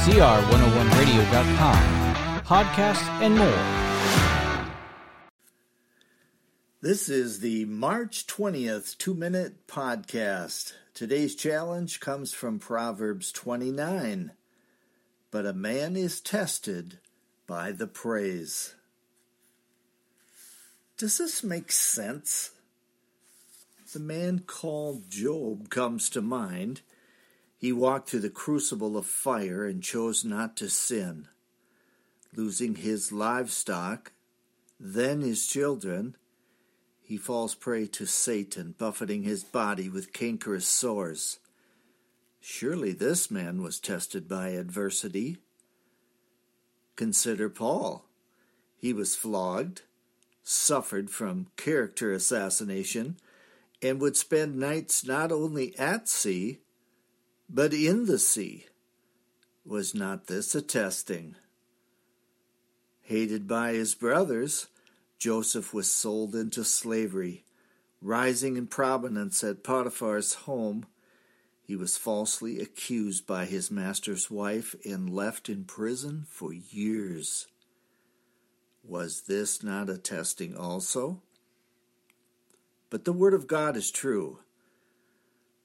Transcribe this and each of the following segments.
CR101radio.com, podcasts, and more. This is the March 20th two minute podcast. Today's challenge comes from Proverbs 29. But a man is tested by the praise. Does this make sense? The man called Job comes to mind. He walked through the crucible of fire and chose not to sin. Losing his livestock, then his children, he falls prey to Satan, buffeting his body with cankerous sores. Surely this man was tested by adversity. Consider Paul. He was flogged, suffered from character assassination, and would spend nights not only at sea, but in the sea. Was not this a testing? Hated by his brothers, Joseph was sold into slavery. Rising in prominence at Potiphar's home, he was falsely accused by his master's wife and left in prison for years. Was this not a testing also? But the Word of God is true.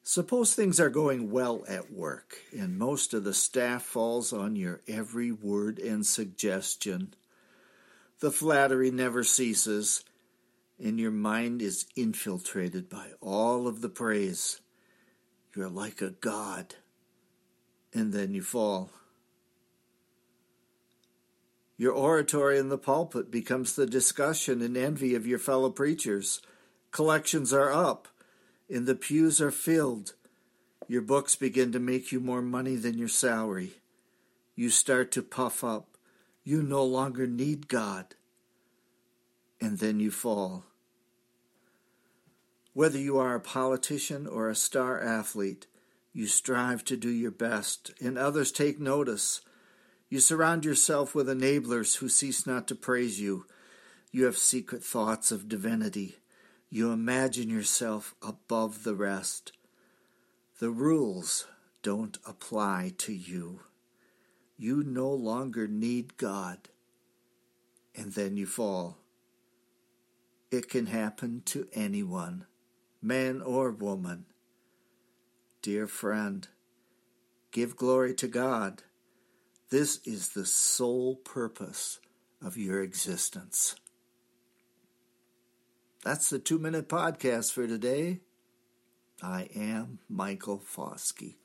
Suppose things are going well at work, and most of the staff falls on your every word and suggestion. The flattery never ceases, and your mind is infiltrated by all of the praise. You're like a god, and then you fall. Your oratory in the pulpit becomes the discussion and envy of your fellow preachers. Collections are up, and the pews are filled. Your books begin to make you more money than your salary. You start to puff up. You no longer need God. And then you fall. Whether you are a politician or a star athlete, you strive to do your best, and others take notice. You surround yourself with enablers who cease not to praise you. You have secret thoughts of divinity. You imagine yourself above the rest. The rules don't apply to you. You no longer need God. And then you fall. It can happen to anyone, man or woman. Dear friend, give glory to God this is the sole purpose of your existence. That's the two minute podcast for today. I am Michael Foskey.